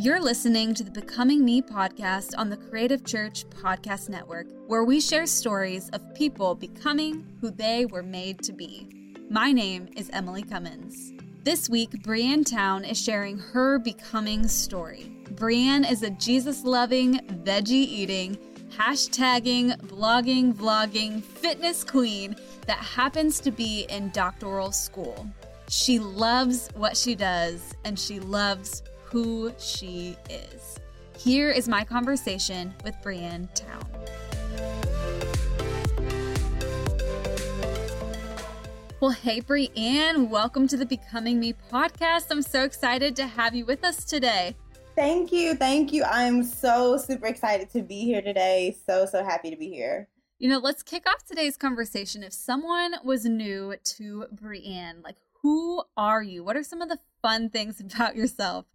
You're listening to the Becoming Me podcast on the Creative Church Podcast Network, where we share stories of people becoming who they were made to be. My name is Emily Cummins. This week, Brienne Town is sharing her becoming story. Brienne is a Jesus loving, veggie eating, hashtagging, blogging, vlogging, fitness queen that happens to be in doctoral school. She loves what she does and she loves who she is. Here is my conversation with Brienne Town. Well, hey, Brienne, welcome to the Becoming Me podcast. I'm so excited to have you with us today. Thank you. Thank you. I'm so super excited to be here today. So, so happy to be here. You know, let's kick off today's conversation. If someone was new to Brienne, like who are you? What are some of the fun things about yourself?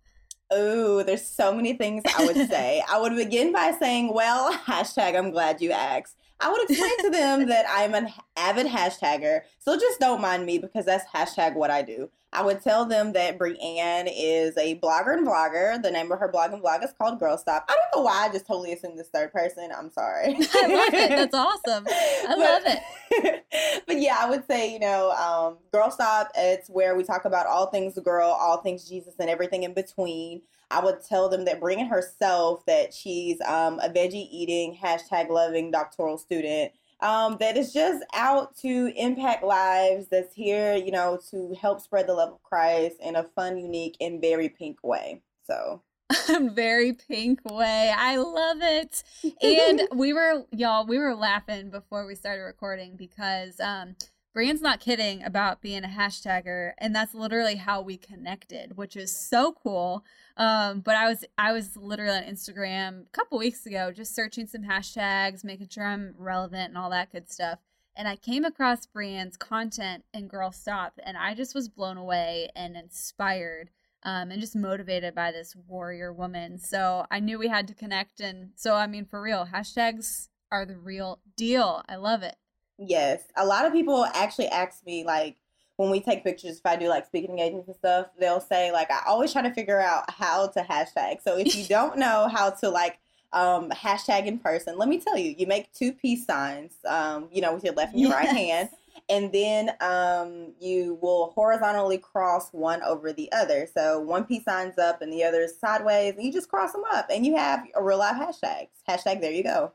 Oh, there's so many things I would say. I would begin by saying, well, hashtag I'm glad you asked. I would explain to them that I'm an avid hashtagger, so just don't mind me because that's hashtag what I do. I would tell them that Brianne is a blogger and vlogger. The name of her blog and vlog is called Girl Stop. I don't know why I just totally assumed this third person. I'm sorry. I love it. That's awesome. I but, love it. but yeah, I would say, you know, um, Girl Stop, it's where we talk about all things girl, all things Jesus, and everything in between. I would tell them that Brianne herself, that she's um, a veggie eating, hashtag loving doctoral student um, that is just out to impact lives, that's here, you know, to help spread the love of Christ in a fun, unique, and very pink way. So. very pink way. I love it. And we were y'all, we were laughing before we started recording because um Brianne's not kidding about being a hashtagger, and that's literally how we connected, which is so cool. Um, but I was I was literally on Instagram a couple weeks ago, just searching some hashtags, making sure I'm relevant and all that good stuff. And I came across Brianne's content in Girl Stop, and I just was blown away and inspired. Um, and just motivated by this warrior woman. So I knew we had to connect. And so, I mean, for real, hashtags are the real deal. I love it. Yes. A lot of people actually ask me, like, when we take pictures, if I do like speaking engagements and stuff, they'll say, like, I always try to figure out how to hashtag. So if you don't know how to, like, um, hashtag in person, let me tell you, you make two peace signs, um, you know, with your left and your yes. right hand. And then um, you will horizontally cross one over the other. So one peace sign's up and the other is sideways, and you just cross them up, and you have a real life hashtags. Hashtag, there you go.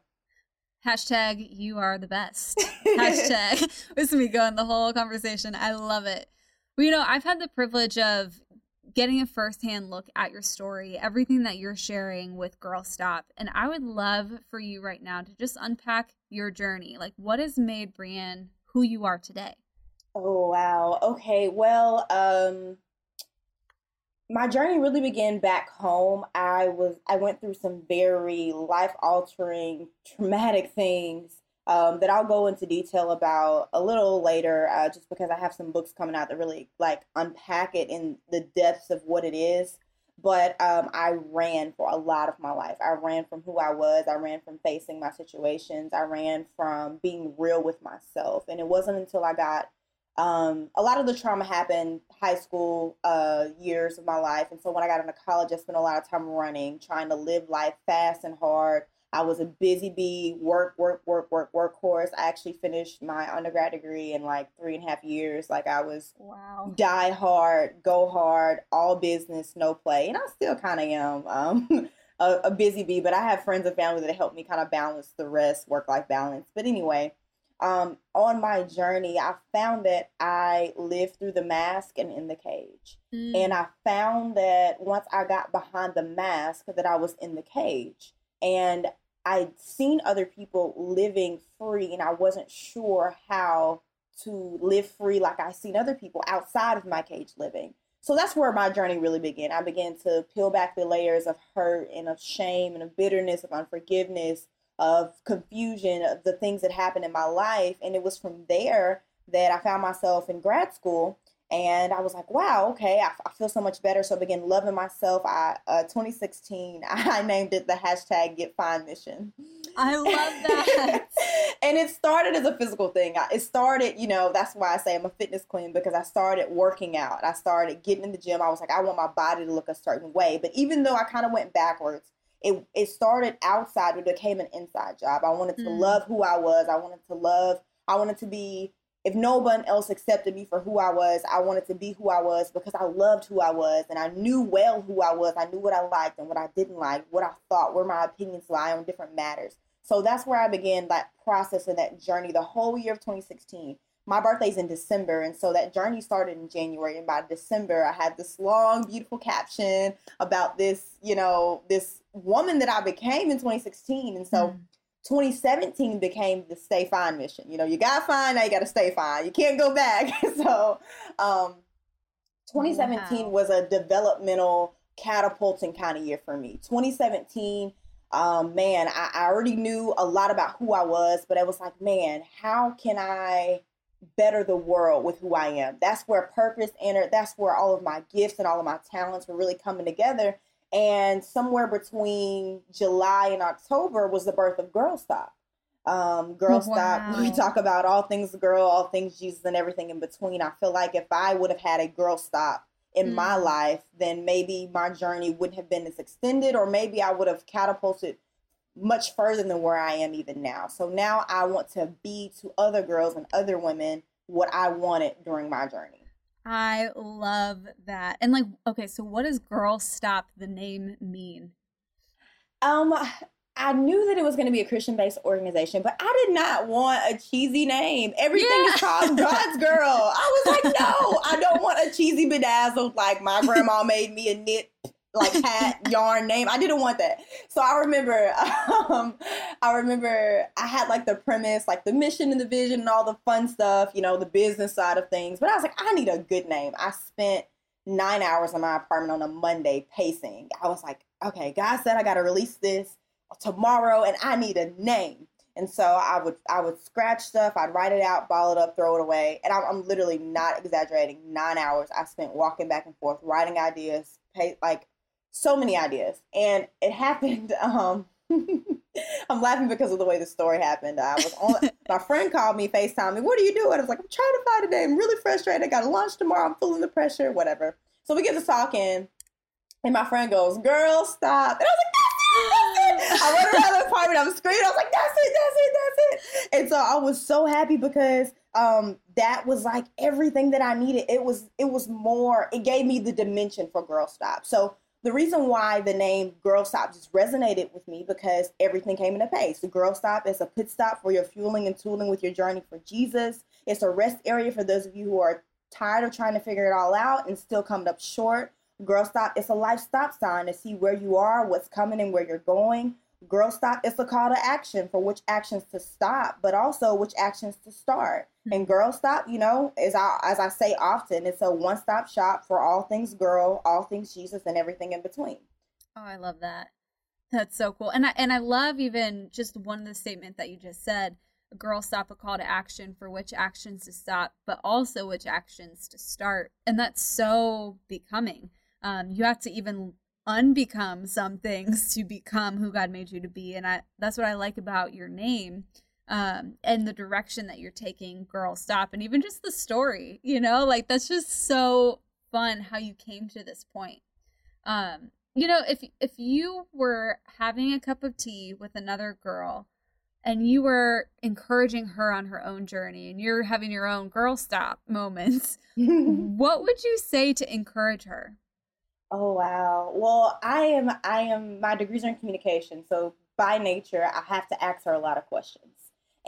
Hashtag you are the best. Hashtag was me going the whole conversation. I love it. Well, you know, I've had the privilege of getting a firsthand look at your story, everything that you're sharing with Girl Stop. And I would love for you right now to just unpack your journey. Like, what has made Brienne who you are today? Oh, wow. Okay. Well, um, my journey really began back home. I was I went through some very life altering, traumatic things um, that I'll go into detail about a little later, uh, just because I have some books coming out that really like unpack it in the depths of what it is. But um, I ran for a lot of my life. I ran from who I was. I ran from facing my situations. I ran from being real with myself. And it wasn't until I got um, a lot of the trauma happened high school uh, years of my life. And so when I got into college, I spent a lot of time running, trying to live life fast and hard. I was a busy bee, work, work, work, work, workhorse. I actually finished my undergrad degree in like three and a half years. Like I was wow. die hard, go hard, all business, no play. And I still kind of am um, a, a busy bee, but I have friends and family that help me kind of balance the rest, work life balance. But anyway, um, on my journey, I found that I lived through the mask and in the cage. Mm. And I found that once I got behind the mask, that I was in the cage. And I'd seen other people living free, and I wasn't sure how to live free like I seen other people outside of my cage living. So that's where my journey really began. I began to peel back the layers of hurt and of shame and of bitterness, of unforgiveness, of confusion of the things that happened in my life. And it was from there that I found myself in grad school. And I was like, wow, okay, I, I feel so much better. So I began loving myself. I, uh, 2016, I named it the hashtag Get Fine Mission. I love that. and it started as a physical thing. It started, you know, that's why I say I'm a fitness queen because I started working out. I started getting in the gym. I was like, I want my body to look a certain way. But even though I kind of went backwards, it, it started outside, it became an inside job. I wanted to mm. love who I was. I wanted to love, I wanted to be if no one else accepted me for who I was, I wanted to be who I was because I loved who I was and I knew well who I was. I knew what I liked and what I didn't like, what I thought, where my opinions lie on different matters. So that's where I began that process and that journey the whole year of 2016. My birthday's in December, and so that journey started in January. And by December, I had this long, beautiful caption about this, you know, this woman that I became in 2016. And so mm 2017 became the stay fine mission. You know, you got fine, now you got to stay fine. You can't go back. so, um, 2017 wow. was a developmental catapulting kind of year for me. 2017, um, man, I, I already knew a lot about who I was, but it was like, man, how can I better the world with who I am? That's where purpose entered. That's where all of my gifts and all of my talents were really coming together. And somewhere between July and October was the birth of Girl Stop. Um, Girl wow. Stop, we talk about all things girl, all things Jesus, and everything in between. I feel like if I would have had a Girl Stop in mm. my life, then maybe my journey wouldn't have been as extended, or maybe I would have catapulted much further than where I am even now. So now I want to be to other girls and other women what I wanted during my journey. I love that. And like, okay, so what does Girl Stop the name mean? Um, I knew that it was going to be a Christian based organization, but I did not want a cheesy name. Everything yeah. is called God's Girl. I was like, no, I don't want a cheesy bedazzled like my grandma made me a knit like hat yarn name. I didn't want that. So I remember um I remember I had like the premise, like the mission and the vision and all the fun stuff, you know, the business side of things. But I was like, I need a good name. I spent nine hours in my apartment on a Monday pacing. I was like, okay, God said I gotta release this tomorrow and I need a name. And so I would I would scratch stuff, I'd write it out, ball it up, throw it away, and I'm, I'm literally not exaggerating. Nine hours I spent walking back and forth, writing ideas, pay, like so many ideas. And it happened. Um, I'm laughing because of the way the story happened. I was on my friend called me, FaceTime me, what are you doing? I was like, I'm trying to find a day. I'm really frustrated. I got a lunch tomorrow. I'm feeling the pressure, whatever. So we get to talking, and my friend goes, Girl, stop. And I was like, That's it, that's it. I went around the apartment, I'm screaming, I was like, That's it, that's it, that's it. And so I was so happy because um that was like everything that I needed. It was it was more, it gave me the dimension for Girl Stop. So the reason why the name Girl Stop just resonated with me because everything came into place. The Girl Stop is a pit stop for your fueling and tooling with your journey for Jesus. It's a rest area for those of you who are tired of trying to figure it all out and still coming up short. Girl Stop is a life stop sign to see where you are, what's coming, and where you're going. Girl Stop is a call to action for which actions to stop, but also which actions to start. And Girl Stop, you know, as I as I say often, it's a one stop shop for all things girl, all things Jesus, and everything in between. Oh, I love that. That's so cool. And I and I love even just one of the statement that you just said. A girl stop a call to action for which actions to stop, but also which actions to start. And that's so becoming. Um, you have to even unbecome some things to become who God made you to be. And I that's what I like about your name. Um, and the direction that you're taking girl stop and even just the story you know like that's just so fun how you came to this point um you know if if you were having a cup of tea with another girl and you were encouraging her on her own journey and you're having your own girl stop moments what would you say to encourage her Oh wow. Well, I am I am my degrees are in communication, so by nature I have to ask her a lot of questions.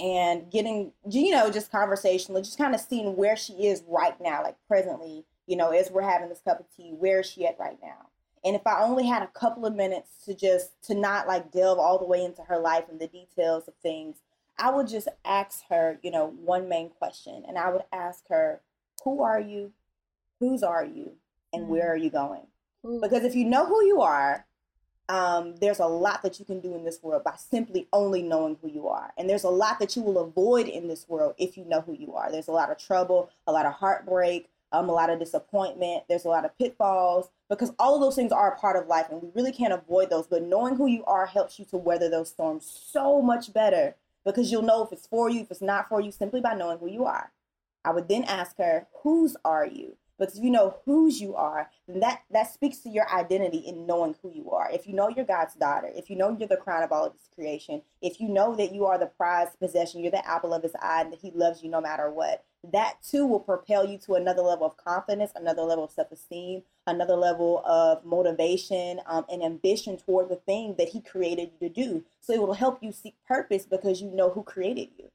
And getting you know, just conversationally, just kind of seeing where she is right now, like presently, you know, as we're having this cup of tea, where is she at right now? And if I only had a couple of minutes to just to not like delve all the way into her life and the details of things, I would just ask her, you know, one main question. And I would ask her, Who are you? Whose are you? And where mm. are you going? Because if you know who you are, um, there's a lot that you can do in this world by simply only knowing who you are. And there's a lot that you will avoid in this world if you know who you are. There's a lot of trouble, a lot of heartbreak, um, a lot of disappointment. There's a lot of pitfalls because all of those things are a part of life and we really can't avoid those. But knowing who you are helps you to weather those storms so much better because you'll know if it's for you, if it's not for you, simply by knowing who you are. I would then ask her, Whose are you? Because if you know whose you are, then that, that speaks to your identity in knowing who you are. If you know you're God's daughter, if you know you're the crown of all of his creation, if you know that you are the prized possession, you're the apple of his eye, and that he loves you no matter what, that too will propel you to another level of confidence, another level of self esteem, another level of motivation um, and ambition toward the thing that He created you to do. So it will help you seek purpose because you know who created you.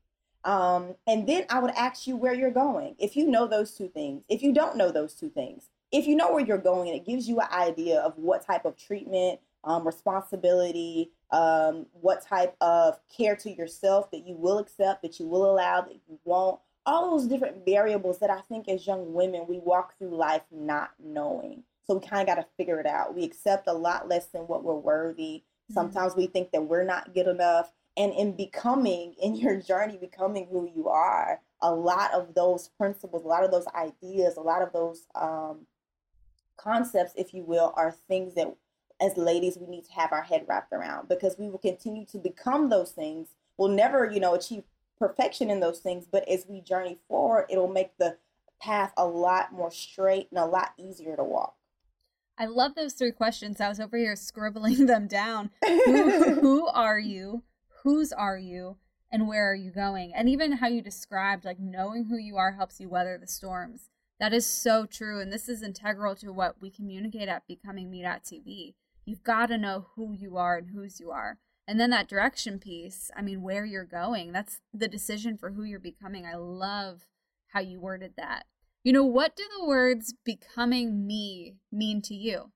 Um, and then I would ask you where you're going. If you know those two things, if you don't know those two things, if you know where you're going, it gives you an idea of what type of treatment, um, responsibility, um, what type of care to yourself that you will accept, that you will allow, that you won't. All those different variables that I think as young women we walk through life not knowing. So we kind of got to figure it out. We accept a lot less than what we're worthy. Mm-hmm. Sometimes mm-hmm. we think that we're not good enough and in becoming in your journey becoming who you are a lot of those principles a lot of those ideas a lot of those um, concepts if you will are things that as ladies we need to have our head wrapped around because we will continue to become those things we'll never you know achieve perfection in those things but as we journey forward it'll make the path a lot more straight and a lot easier to walk I love those three questions. I was over here scribbling them down. who, who are you? Whose are you and where are you going? And even how you described like knowing who you are helps you weather the storms. That is so true and this is integral to what we communicate at becoming me.tv you've got to know who you are and whose you are. And then that direction piece i mean where you're going that's the decision for who you're becoming. I love how you worded that. You know what do the words becoming me mean to you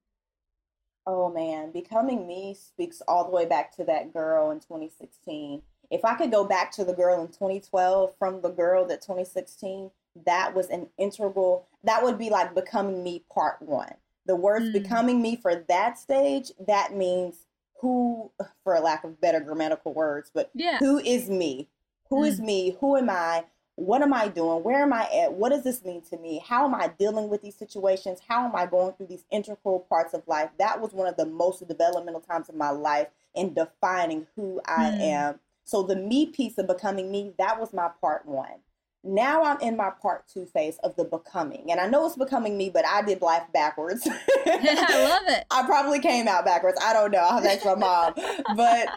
Oh man, becoming me speaks all the way back to that girl in 2016. If I could go back to the girl in 2012 from the girl that 2016, that was an integral, that would be like becoming me part one. The words mm. becoming me for that stage, that means who, for a lack of better grammatical words, but yeah. who is me? Who mm. is me? Who am I? What am I doing? Where am I at? What does this mean to me? How am I dealing with these situations? How am I going through these integral parts of life? That was one of the most developmental times of my life in defining who I mm. am. So the me piece of becoming me, that was my part one. Now I'm in my part two phase of the becoming. And I know it's becoming me, but I did life backwards. I love it. I probably came out backwards. I don't know. I'll ask my mom. but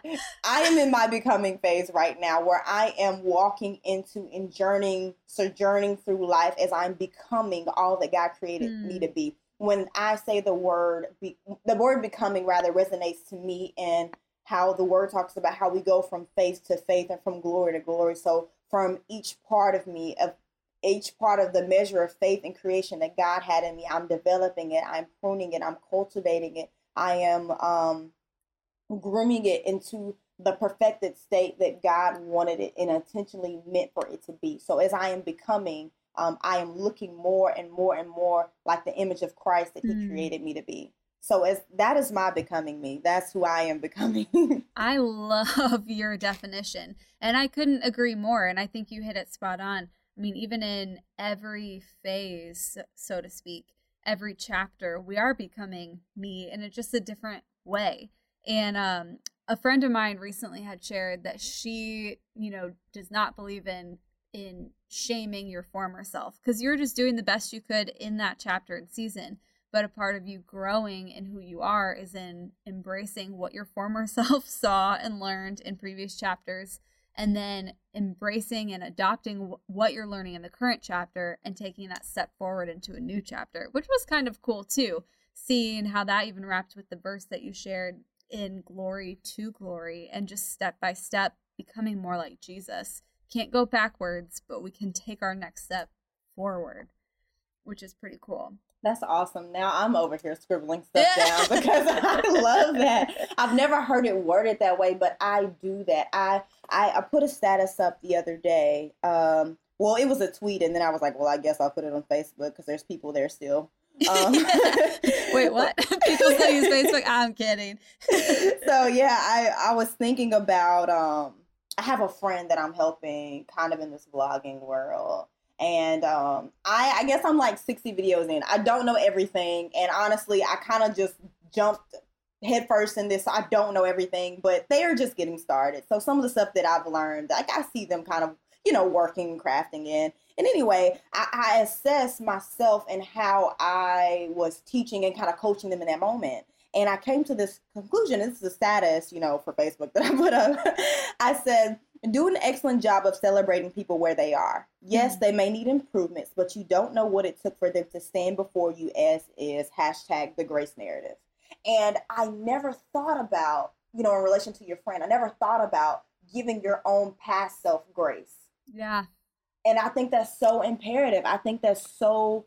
I am in my becoming phase right now where I am walking into and journeying, sojourning through life as I'm becoming all that God created mm. me to hmm. be. When I say the word, be, the word becoming rather resonates to me and how the word talks about how we go from faith to faith and from glory to glory. So from each part of me, of each part of the measure of faith and creation that God had in me. I'm developing it, I'm pruning it, I'm cultivating it, I am um, grooming it into the perfected state that God wanted it and intentionally meant for it to be. So as I am becoming, um, I am looking more and more and more like the image of Christ that He mm. created me to be. So as that is my becoming me. That's who I am becoming. I love your definition. And I couldn't agree more. And I think you hit it spot on. I mean, even in every phase, so to speak, every chapter, we are becoming me in a, just a different way. And um, a friend of mine recently had shared that she, you know, does not believe in in shaming your former self because you're just doing the best you could in that chapter and season but a part of you growing in who you are is in embracing what your former self saw and learned in previous chapters and then embracing and adopting what you're learning in the current chapter and taking that step forward into a new chapter which was kind of cool too seeing how that even wrapped with the verse that you shared in glory to glory and just step by step becoming more like jesus. Can't go backwards but we can take our next step forward which is pretty cool that's awesome. Now I'm over here scribbling stuff down because I love that. I've never heard it worded that way, but I do that. I I, I put a status up the other day. Um, well, it was a tweet, and then I was like, well, I guess I'll put it on Facebook because there's people there still. Um, Wait, what? people still use Facebook? I'm kidding. so yeah, I I was thinking about um, I have a friend that I'm helping, kind of in this vlogging world And um, I, I guess I'm like 60 videos in. I don't know everything. And honestly, I kind of just jumped headfirst in this. I don't know everything, but they are just getting started. So some of the stuff that I've learned, like I see them kind of, you know, working, crafting in. And anyway, I, I assess myself and how I was teaching and kind of coaching them in that moment. And I came to this conclusion. This is the status, you know, for Facebook that I put up. I said, do an excellent job of celebrating people where they are. Yes, mm-hmm. they may need improvements, but you don't know what it took for them to stand before you as is hashtag the grace narrative. And I never thought about, you know, in relation to your friend, I never thought about giving your own past self grace. Yeah. And I think that's so imperative. I think that's so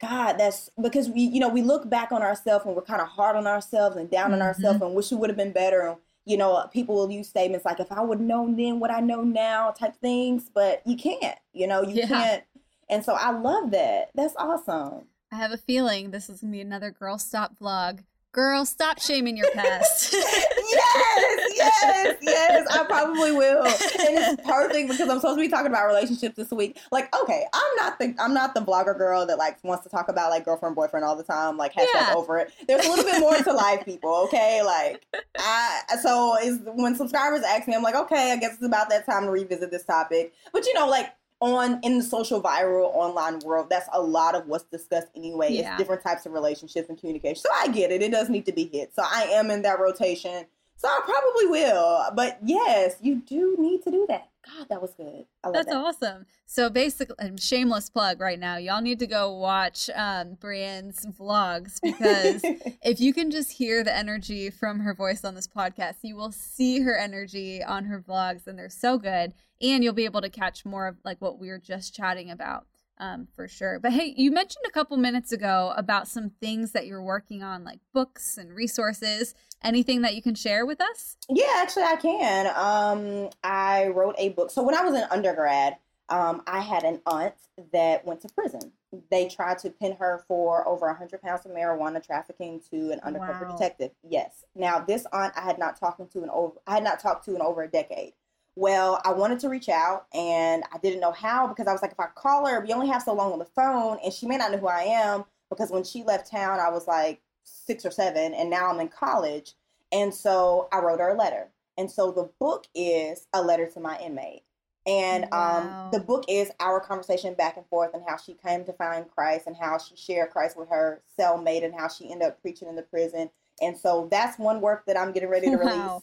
God, that's because we, you know, we look back on ourselves and we're kind of hard on ourselves and down mm-hmm. on ourselves and wish we would have been better. And, you know, people will use statements like, if I would known then what I know now type things, but you can't, you know, you yeah. can't. And so I love that. That's awesome. I have a feeling this is going to be another Girl Stop vlog Girl, stop shaming your past. yes, yes, yes. I probably will. And it's perfect because I'm supposed to be talking about relationships this week. Like, okay, I'm not the I'm not the blogger girl that like wants to talk about like girlfriend boyfriend all the time. Like hashtag yeah. over it. There's a little bit more to life, people. Okay, like I so is when subscribers ask me, I'm like, okay, I guess it's about that time to revisit this topic. But you know, like on in the social viral online world that's a lot of what's discussed anyway yeah. it's different types of relationships and communication so i get it it does need to be hit so i am in that rotation so i probably will but yes you do need to do that God, that was good. That's that. awesome. So basically, shameless plug right now. Y'all need to go watch um, Brienne's vlogs because if you can just hear the energy from her voice on this podcast, you will see her energy on her vlogs, and they're so good. And you'll be able to catch more of like what we were just chatting about um, for sure. But hey, you mentioned a couple minutes ago about some things that you're working on, like books and resources. Anything that you can share with us? Yeah, actually, I can. Um, I wrote a book. So when I was in undergrad, um, I had an aunt that went to prison. They tried to pin her for over 100 pounds of marijuana trafficking to an undercover wow. detective. Yes. Now, this aunt I had not talked to in over I had not talked to in over a decade. Well, I wanted to reach out and I didn't know how because I was like, if I call her, we only have so long on the phone and she may not know who I am because when she left town, I was like six or seven and now I'm in college. And so I wrote her a letter. And so the book is a letter to my inmate. And um, wow. um, the book is our conversation back and forth and how she came to find Christ and how she shared Christ with her cellmate and how she ended up preaching in the prison. And so that's one work that I'm getting ready to release. Wow.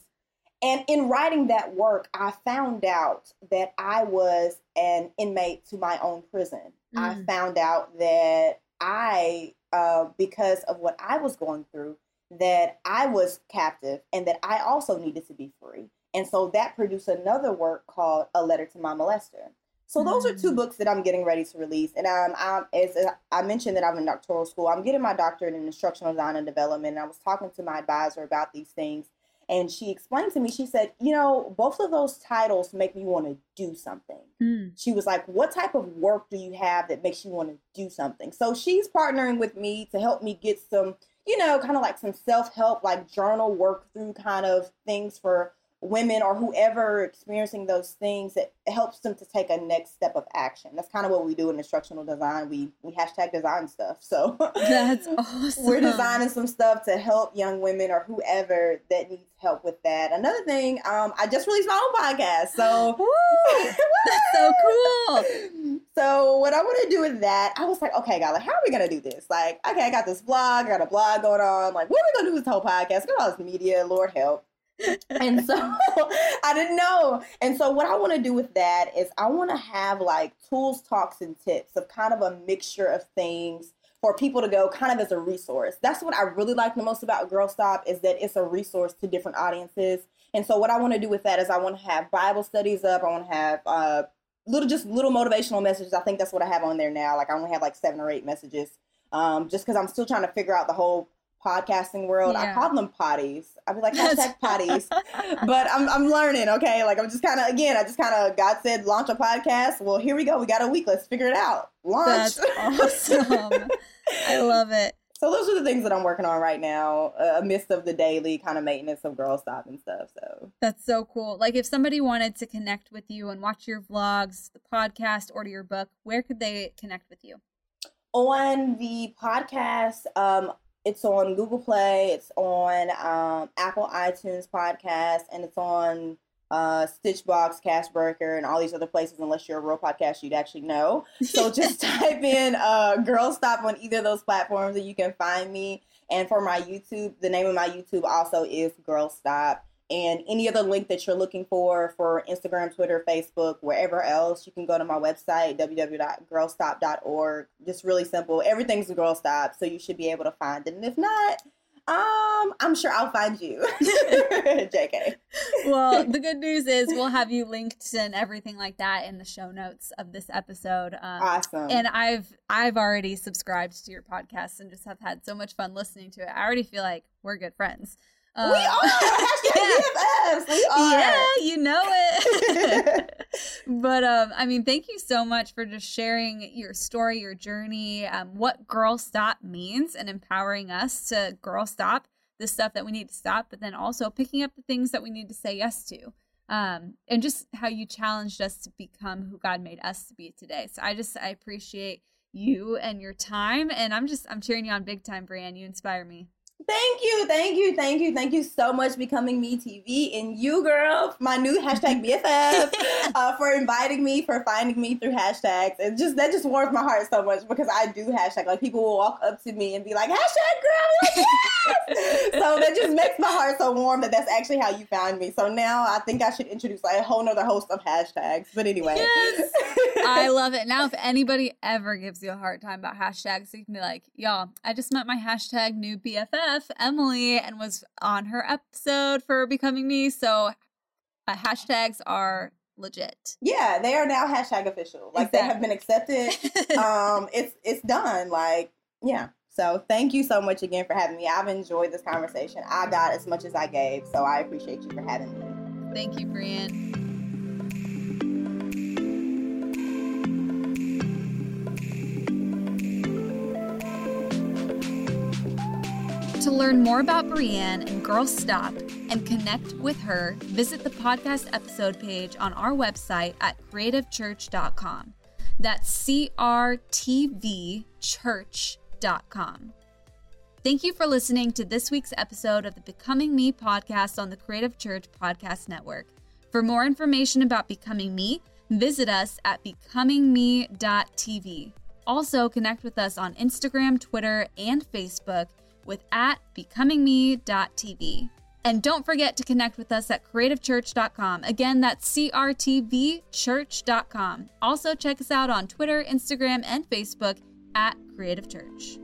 And in writing that work, I found out that I was an inmate to my own prison. Mm. I found out that I, uh, because of what I was going through, that I was captive and that I also needed to be free. And so that produced another work called A Letter to My Molester. So those are two mm. books that I'm getting ready to release. And um, I'm, as I mentioned that I'm in doctoral school, I'm getting my doctorate in instructional design and development. And I was talking to my advisor about these things. And she explained to me, she said, you know, both of those titles make me want to do something. Mm. She was like, what type of work do you have that makes you want to do something? So she's partnering with me to help me get some, you know, kind of like some self help, like journal work through kind of things for women or whoever experiencing those things it helps them to take a next step of action. That's kind of what we do in instructional design. We we hashtag design stuff. So that's awesome. we're designing some stuff to help young women or whoever that needs help with that. Another thing um i just released my own podcast so that's so cool. So what i want to do with that i was like okay god like how are we gonna do this? Like okay i got this blog i got a blog going on. Like what are we gonna do with this whole podcast? Got all this media lord help and so I didn't know. And so what I want to do with that is I want to have like tools, talks, and tips of kind of a mixture of things for people to go kind of as a resource. That's what I really like the most about Girl Stop is that it's a resource to different audiences. And so what I want to do with that is I want to have Bible studies up. I want to have uh, little just little motivational messages. I think that's what I have on there now. Like I only have like seven or eight messages. Um, just because I'm still trying to figure out the whole podcasting world. Yeah. I call them potties. I'd be like hashtag potties, but I'm I'm learning. Okay, like I'm just kind of again. I just kind of God said launch a podcast. Well, here we go. We got a week. Let's figure it out. Launch. That's awesome. I love it. So those are the things that I'm working on right now, uh, amidst of the daily kind of maintenance of Girl Stop and stuff. So that's so cool. Like if somebody wanted to connect with you and watch your vlogs, the podcast, order your book, where could they connect with you? On the podcast, um, it's on Google Play, it's on um, Apple iTunes podcast, and it's on uh, Stitchbox, Cashbreaker, and all these other places. Unless you're a real podcast, you'd actually know. So just type in uh, "Girl Stop" on either of those platforms, and you can find me. And for my YouTube, the name of my YouTube also is Girl Stop. And any other link that you're looking for for Instagram, Twitter, Facebook, wherever else, you can go to my website, www.girlstop.org. Just really simple. Everything's Girl Stop, so you should be able to find it. And if not, um, I'm sure I'll find you. JK. well, the good news is we'll have you linked and everything like that in the show notes of this episode. Um, awesome. And I've I've already subscribed to your podcast and just have had so much fun listening to it. I already feel like we're good friends. Uh, we are hashtag BFFs. We are. Yeah, you know it. but um, I mean, thank you so much for just sharing your story, your journey, um, what Girl Stop means, and empowering us to Girl Stop the stuff that we need to stop, but then also picking up the things that we need to say yes to. Um, and just how you challenged us to become who God made us to be today. So I just I appreciate you and your time, and I'm just I'm cheering you on big time, Brianne. You inspire me. Thank you, thank you, thank you, thank you so much, Becoming Me TV, and you, girl, my new hashtag BFF, uh, for inviting me, for finding me through hashtags. And just that just warms my heart so much because I do hashtag. Like people will walk up to me and be like, hashtag girl, like, yes! so that just makes my heart so warm that that's actually how you found me. So now I think I should introduce like a whole nother host of hashtags. But anyway. Yes. I love it. Now, if anybody ever gives you a hard time about hashtags, you can be like, y'all, I just met my hashtag new BFF Emily and was on her episode for Becoming Me. So uh, hashtags are legit. Yeah, they are now hashtag official. Like exactly. they have been accepted. um, it's it's done. Like yeah. So thank you so much again for having me. I've enjoyed this conversation. I got as much as I gave, so I appreciate you for having me. Thank you, Brian. Learn more about Brianne and Girl Stop and connect with her, visit the podcast episode page on our website at creativechurch.com. That's CRTVchurch.com. Thank you for listening to this week's episode of the Becoming Me podcast on the Creative Church Podcast Network. For more information about Becoming Me, visit us at becomingme.tv. Also, connect with us on Instagram, Twitter, and Facebook with at becomingme.tv. And don't forget to connect with us at creativechurch.com. Again, that's crtvchurch.com. Also, check us out on Twitter, Instagram, and Facebook at Creative Church.